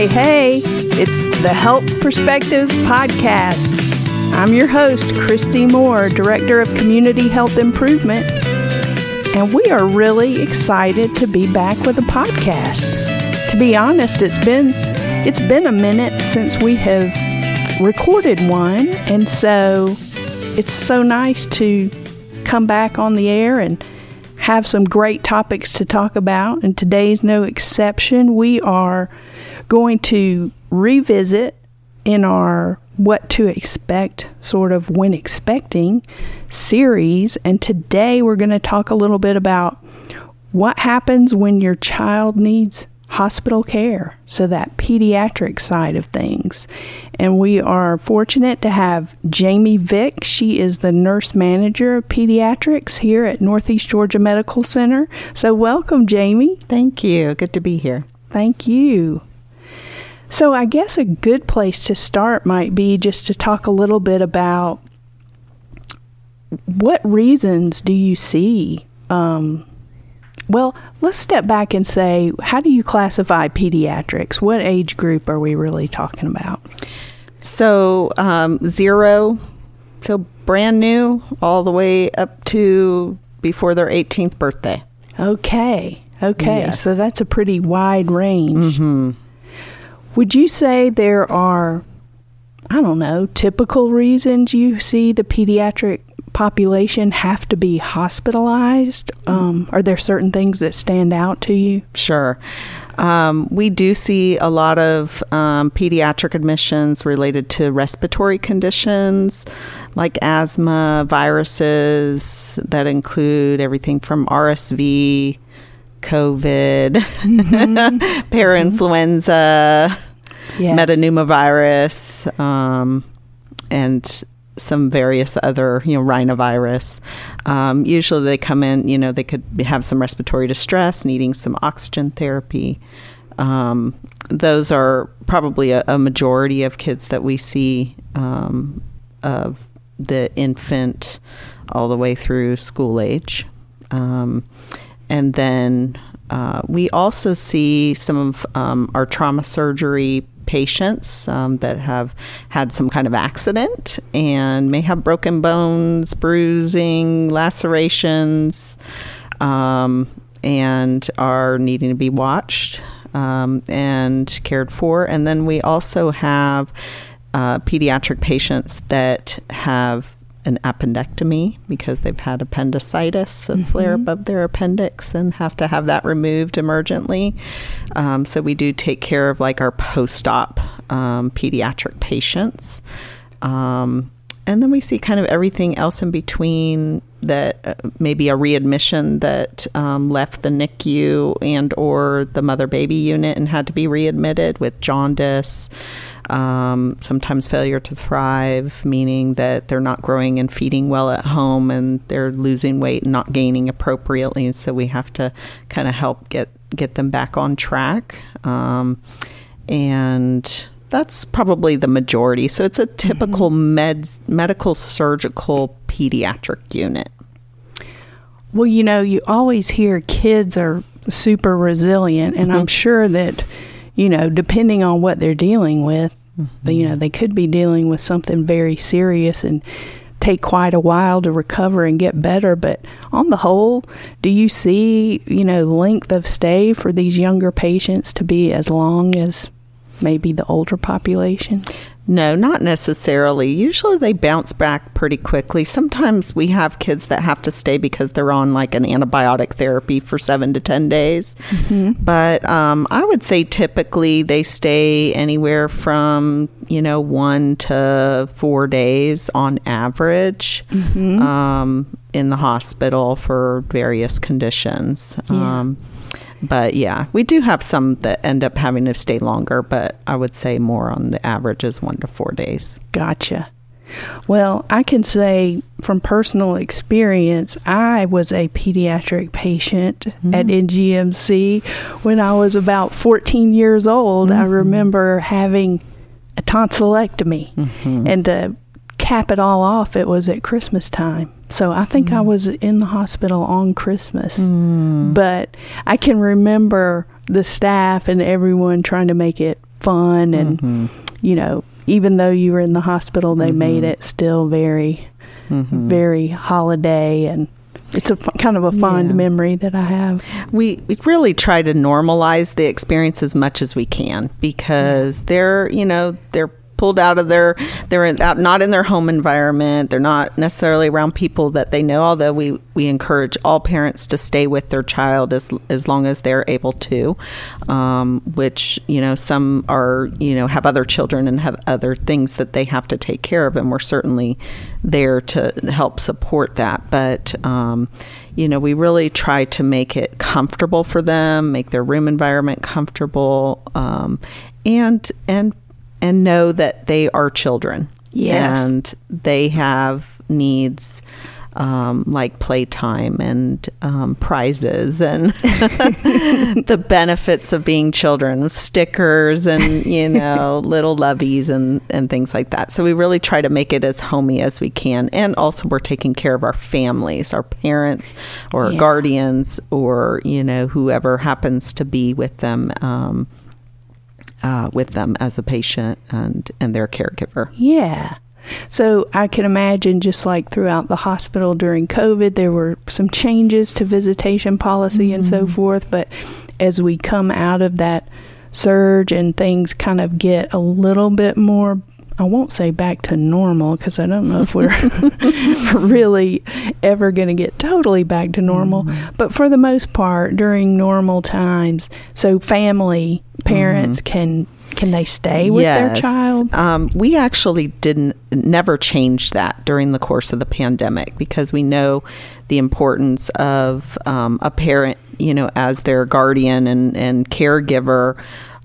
Hey, hey, it's the Health Perspectives Podcast. I'm your host, Christy Moore, Director of Community Health Improvement, and we are really excited to be back with a podcast. To be honest, it's been it's been a minute since we have recorded one, and so it's so nice to come back on the air and have some great topics to talk about, and today's no exception. We are going to revisit in our what to expect, sort of when expecting series, and today we're going to talk a little bit about what happens when your child needs hospital care, so that pediatric side of things. And we are fortunate to have Jamie Vick. She is the nurse manager of pediatrics here at Northeast Georgia Medical Center. So, welcome, Jamie. Thank you. Good to be here. Thank you. So, I guess a good place to start might be just to talk a little bit about what reasons do you see um, well, let's step back and say, how do you classify pediatrics? What age group are we really talking about? So, um, zero, so brand new, all the way up to before their 18th birthday. Okay, okay. Yes. So that's a pretty wide range. Mm-hmm. Would you say there are, I don't know, typical reasons you see the pediatric population have to be hospitalized? Um, are there certain things that stand out to you? Sure. Um, we do see a lot of um, pediatric admissions related to respiratory conditions like asthma, viruses that include everything from RSV, COVID, mm-hmm. parainfluenza, yeah. metapneumovirus, um, and some various other, you know, rhinovirus. Um, usually they come in, you know, they could have some respiratory distress, needing some oxygen therapy. Um, those are probably a, a, majority of kids that we see um, of the infant all the way through school age. Um, and then uh, we also see some of um, our trauma surgery patients um, that have had some kind of accident and may have broken bones, bruising, lacerations, um, and are needing to be watched um, and cared for. And then we also have uh, pediatric patients that have an appendectomy because they've had appendicitis, a mm-hmm. flare up of their appendix, and have to have that removed emergently. Um, so we do take care of like our post op um, pediatric patients. Um, and then we see kind of everything else in between that uh, maybe a readmission that um, left the NICU and or the mother baby unit and had to be readmitted with jaundice um, sometimes failure to thrive, meaning that they're not growing and feeding well at home and they're losing weight and not gaining appropriately. So we have to kind of help get, get them back on track. Um, and that's probably the majority. So it's a typical mm-hmm. med, medical surgical pediatric unit. Well, you know, you always hear kids are super resilient, and mm-hmm. I'm sure that, you know, depending on what they're dealing with, Mm-hmm. You know, they could be dealing with something very serious and take quite a while to recover and get better. But on the whole, do you see, you know, length of stay for these younger patients to be as long as maybe the older population? No, not necessarily. Usually they bounce back pretty quickly. Sometimes we have kids that have to stay because they're on like an antibiotic therapy for seven to 10 days. Mm-hmm. But um, I would say typically they stay anywhere from, you know, one to four days on average. Mm-hmm. Um, in the hospital for various conditions. Yeah. Um, but yeah, we do have some that end up having to stay longer, but I would say more on the average is one to four days. Gotcha. Well, I can say from personal experience, I was a pediatric patient mm-hmm. at NGMC when I was about 14 years old. Mm-hmm. I remember having a tonsillectomy, mm-hmm. and to cap it all off, it was at Christmas time. So I think mm. I was in the hospital on Christmas. Mm. But I can remember the staff and everyone trying to make it fun and Mm-hmm. you know even though you were in the hospital they made Mhm. it still very Mhm. very holiday and it's a kind of a fond Yeah. memory that I have. we we really try to normalize the experience as much as we can because they're you know they're pulled out of their they're out, not in their home environment. They're not necessarily around people that they know although we we encourage all parents to stay with their child as as long as they're able to um, which you know some are you know have other children and have other things that they have to take care of and we're certainly there to help support that. But um, you know, we really try to make it comfortable for them, make their room environment comfortable, um, and and and know that they are children. Yes. and they have needs. Um, like playtime and um, prizes and the benefits of being children, stickers and you know little loveys and and things like that. So we really try to make it as homey as we can, and also we're taking care of our families, our parents, or Yeah. guardians, or you know whoever happens to be with them. Um, uh, with them as a patient and and their caregiver. Yeah. So I can imagine just like throughout the hospital during COVID, there were some changes to visitation policy and so forth. But as we come out of that surge and things kind of get a little bit more, I won't say back to normal because I don't know if we're really ever going to get totally back to normal. But for the most part, during normal times, so family parents can can they stay with their child? Um, we actually didn't never changed that during the course of the pandemic because we know the importance of um, a parent, you know, as their guardian and, and caregiver.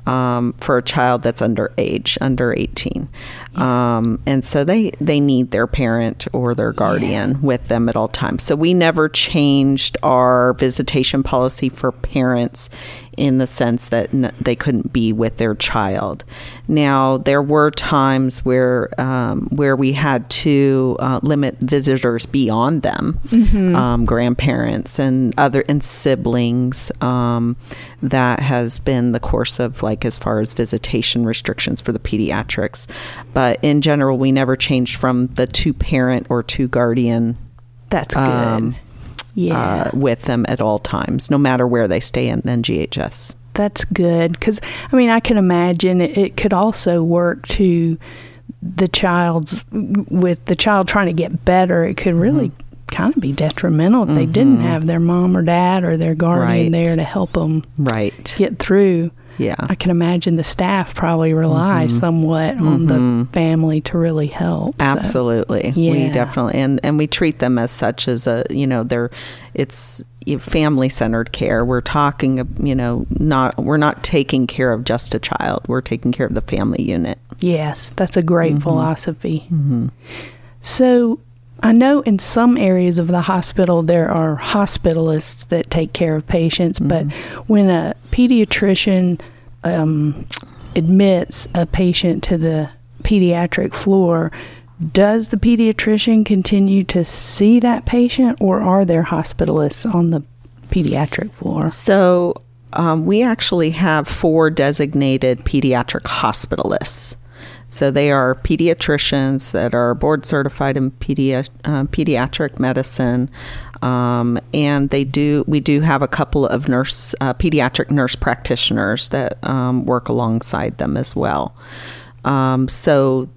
Um, for a child that's under age, under 18. Um, and so they, they need their parent or their guardian with them at all times. So we never changed our visitation policy for parents in the sense that n- they couldn't be with their child. Now there were times where um, where we had to uh, limit visitors beyond them, um, grandparents and other and siblings. Um, that has been the course of like as far as visitation restrictions for the pediatrics, but in general we never changed from the two parent or two guardian That's good. um, yeah, uh, with them at all times, no matter where they stay in NGHS. that's good. Because I mean, I can imagine it, it could also work to the child's with the child trying to get better. It could really kind of be detrimental if they didn't have their mom or dad or their guardian Right. there to help them Right. get through. Yeah. I can imagine the staff probably rely mm-hmm. somewhat on the mm-hmm. family to really help. so- Absolutely. Yeah. We definitely and and we treat them as such as a, you know, they're it's family centered care. We're talking, you know, not we're not taking care of just a child. We're taking care of the family unit. Yes, that's a great Mm-hmm. philosophy. Mm-hmm. So, I know in some areas of the hospital there are hospitalists that take care of patients, but Mm-hmm. when a pediatrician um, admits a patient to the pediatric floor, does the pediatrician continue to see that patient, or are there hospitalists on the pediatric floor? So um, we actually have four designated pediatric hospitalists. So they are pediatricians that are board certified in uh, pediatric medicine, um, and they do. We do have a couple of nurse uh, pediatric nurse practitioners that um, work alongside them as well. Um, so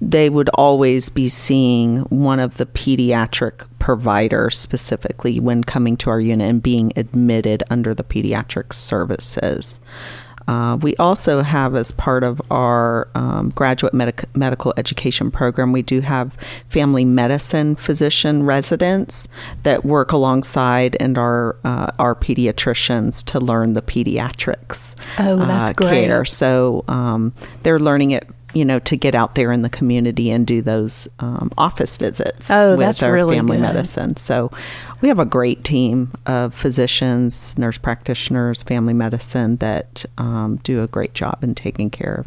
they would always be seeing one of the pediatric providers specifically when coming to our unit and being admitted under the pediatric services. Uh, we also have, as part of our um, graduate medic- medical education program, we do have family medicine physician residents that work alongside and are uh, our pediatricians to learn the pediatrics Oh, that's uh, great. care. So um, they're learning it, you know, to get out there in the community and do those um, office visits Oh, with that's our really family good. medicine. So we have a great team of physicians, nurse practitioners, family medicine that um, do a great job in taking care of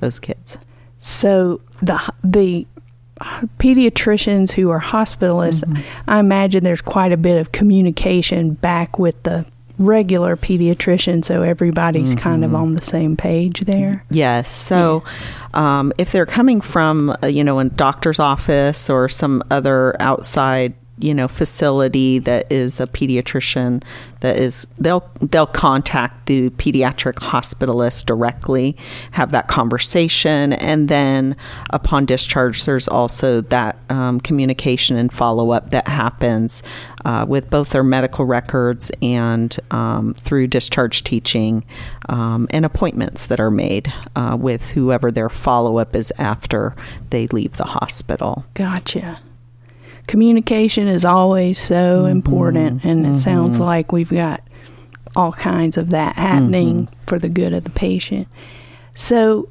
those kids. So the the pediatricians who are hospitalists, Mm-hmm. I imagine there's quite a bit of communication back with the regular pediatrician so everybody's mm-hmm. kind of on the same page there. Yes. So yeah. um, if they're coming from, uh, you know, a doctor's office or some other outside you know facility that is a pediatrician that is they'll they'll contact the pediatric hospitalist directly have that conversation and then upon discharge there's also that um, communication and follow-up that happens uh, with both their medical records and um, through discharge teaching um, and appointments that are made uh, with whoever their follow-up is after they leave the hospital. Gotcha communication is always so mm-hmm. important, and it mm-hmm. sounds like we've got all kinds of that happening mm-hmm. for the good of the patient. So,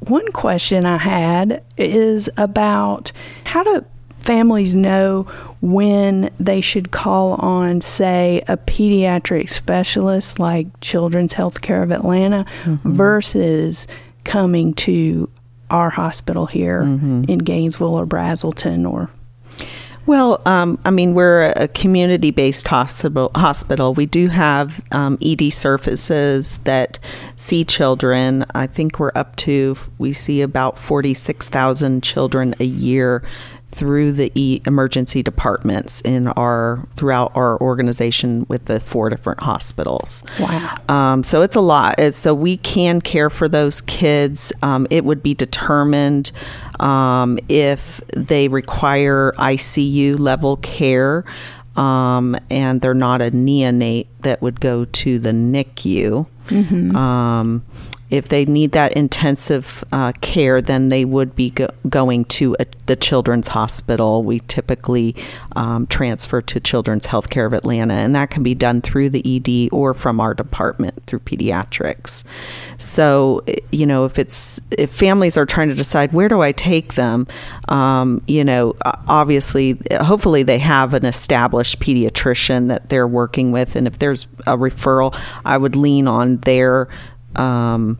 one question I had is about how do families know when they should call on, say, a pediatric specialist like Children's Healthcare of Atlanta mm-hmm. versus coming to our hospital here mm-hmm. in Gainesville or Braselton or well, um, I mean, we're a community based hospital. Hospital. We do have um, ED services that see children. I think we're up to, we see about 46,000 children a year through the e- emergency departments in our throughout our organization with the four different hospitals. Wow! Um, so it's a lot. So we can care for those kids. Um, it would be determined um, if they require ICU level care. Um, and they're not a neonate that would go to the NICU. Mm-hmm. If they need that intensive uh, care, then they would be go- going to a, the Children's Hospital. We typically um, transfer to Children's Healthcare of Atlanta, and that can be done through the ED or from our department through pediatrics. So, you know, if it's if families are trying to decide where do I take them, um, you know, obviously, hopefully they have an established pediatrician that they're working with, and if there's a referral, I would lean on their um,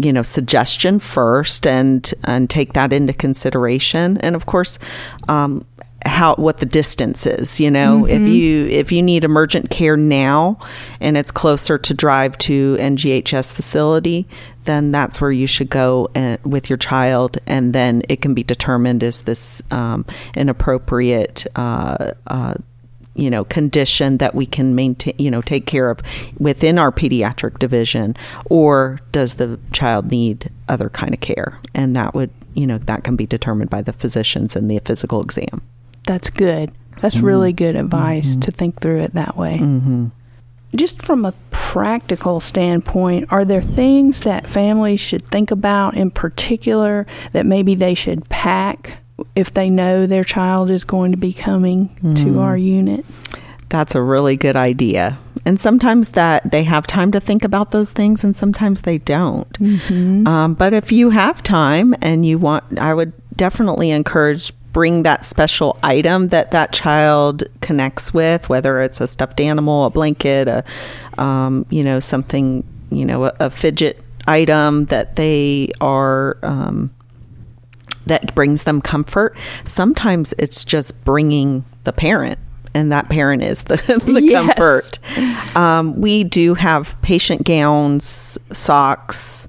you know suggestion first and and take that into consideration and of course um, how what the distance is you know mm-hmm. if you if you need emergent care now and it's closer to drive to NGHS facility then that's where you should go and, with your child and then it can be determined is this um, an appropriate uh, uh, you know condition that we can maintain you know take care of within our pediatric division or does the child need other kind of care and that would you know that can be determined by the physicians and the physical exam that's good that's mm-hmm. really good advice mm-hmm. to think through it that way mm-hmm. just from a practical standpoint are there things that families should think about in particular that maybe they should pack if they know their child is going to be coming mm. to our unit. That's a really good idea. And sometimes that they have time to think about those things, and sometimes they don't. Mm-hmm. Um, but if you have time and you want, I would definitely encourage bring that special item that that child connects with, whether it's a stuffed animal, a blanket, a um, you know something, you know, a, a, fidget item that they are um, that brings them comfort. Sometimes it's just bringing the parent and that parent is the, the yes. comfort. Um, we do have patient gowns, socks,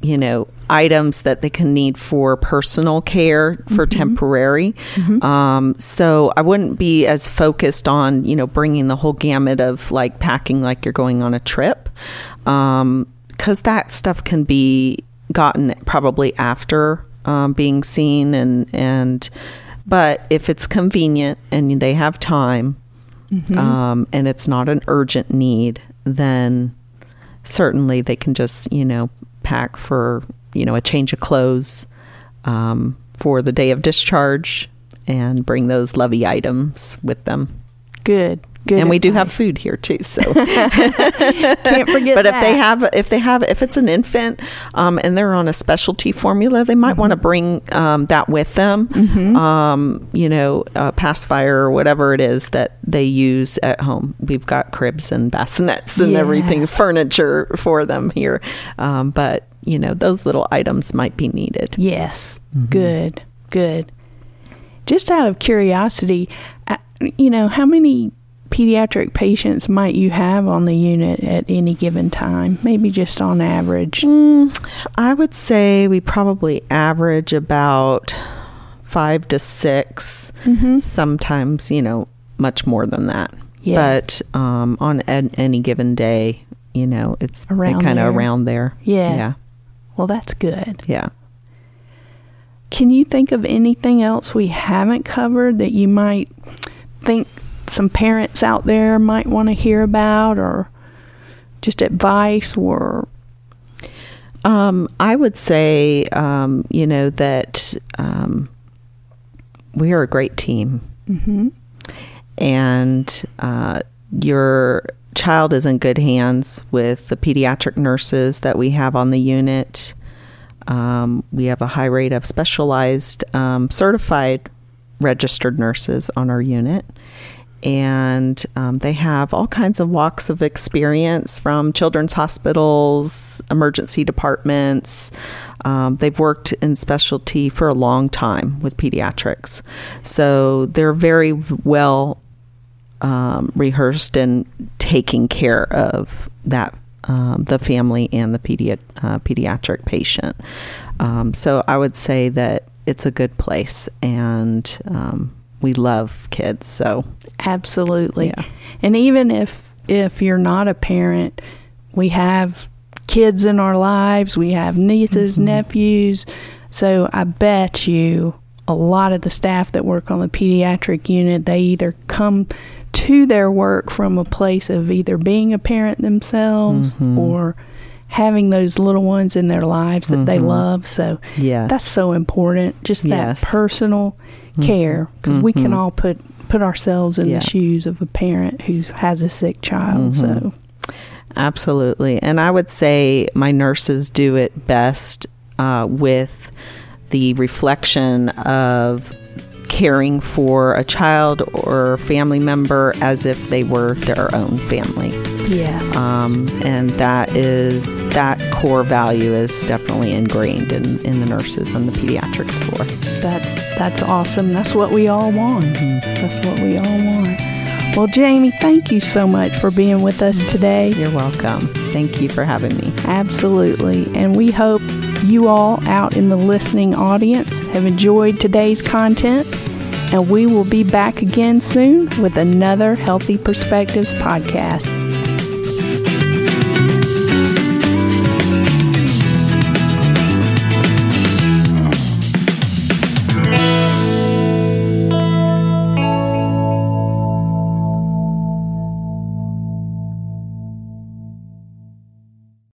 you know, items that they can need for personal care for mm-hmm. temporary. Mm-hmm. Um, so I wouldn't be as focused on, you know, bringing the whole gamut of like packing like you're going on a trip. Um, because that stuff can be gotten probably after um, being seen and and but if it's convenient and they have time mm-hmm. um, and it's not an urgent need then certainly they can just you know pack for you know a change of clothes um, for the day of discharge and bring those lovey items with them good Good and we do have food here too. So can't forget. but that. if they have, if they have, if it's an infant um, and they're on a specialty formula, they might mm-hmm. want to bring um, that with them. Mm-hmm. Um, you know, uh, pacifier or whatever it is that they use at home. We've got cribs and bassinets and yeah. everything, furniture for them here. Um, but you know, those little items might be needed. Yes. Mm-hmm. Good. Good. Just out of curiosity, uh, you know, how many pediatric patients might you have on the unit at any given time? Maybe just on average. Mm, I would say we probably average about five to 6 Mm-hmm. Sometimes, you know, much more than that. Yeah. But um, on an, any given day, you know, it's Around kind of around there. Yeah. Yeah. Well, that's good. Yeah. Can you think of anything else we haven't covered that you might think some parents out there might want to hear about or just advice or Um, I would say, um, you know, that um, we are a great team. mm-hmm. and uh, your child is in good hands with the pediatric nurses that we have on the unit. Um, we have a high rate of specialized um, certified registered nurses on our unit. And um, they have all kinds of walks of experience from children's hospitals, emergency departments. Um, they've worked in specialty for a long time with pediatrics. So they're very well um, rehearsed in taking care of that um, the family and the pedi- uh, pediatric patient. Um, so I would say that it's a good place, and um, we love kids. So absolutely. Yeah. And even if if you're not a parent, we have kids in our lives, we have nieces, Mhm. nephews. So I bet you a lot of the staff that work on the pediatric unit, they either come to their work from a place of either being a parent themselves Mhm. or having those little ones in their lives that they Mhm. love. So yeah, that's so important. Just that Yes. personal Mhm. care because we can Mhm. all put put ourselves in Yeah. the shoes of a parent who has a sick child. So Absolutely. And I would say my nurses do it best uh, with the reflection of caring for a child or family member as if they were their own family. yes, Um, and that is, that core value is definitely ingrained in, in the nurses on the pediatrics floor. that's that's awesome. That's what we all want. That's what we all want. Well, Jamie, thank you so much for being with us today. You're welcome. Thank you for having me. Absolutely. And we hope you all out in the listening audience have enjoyed today's content. And we will be back again soon with another Healthy Perspectives podcast.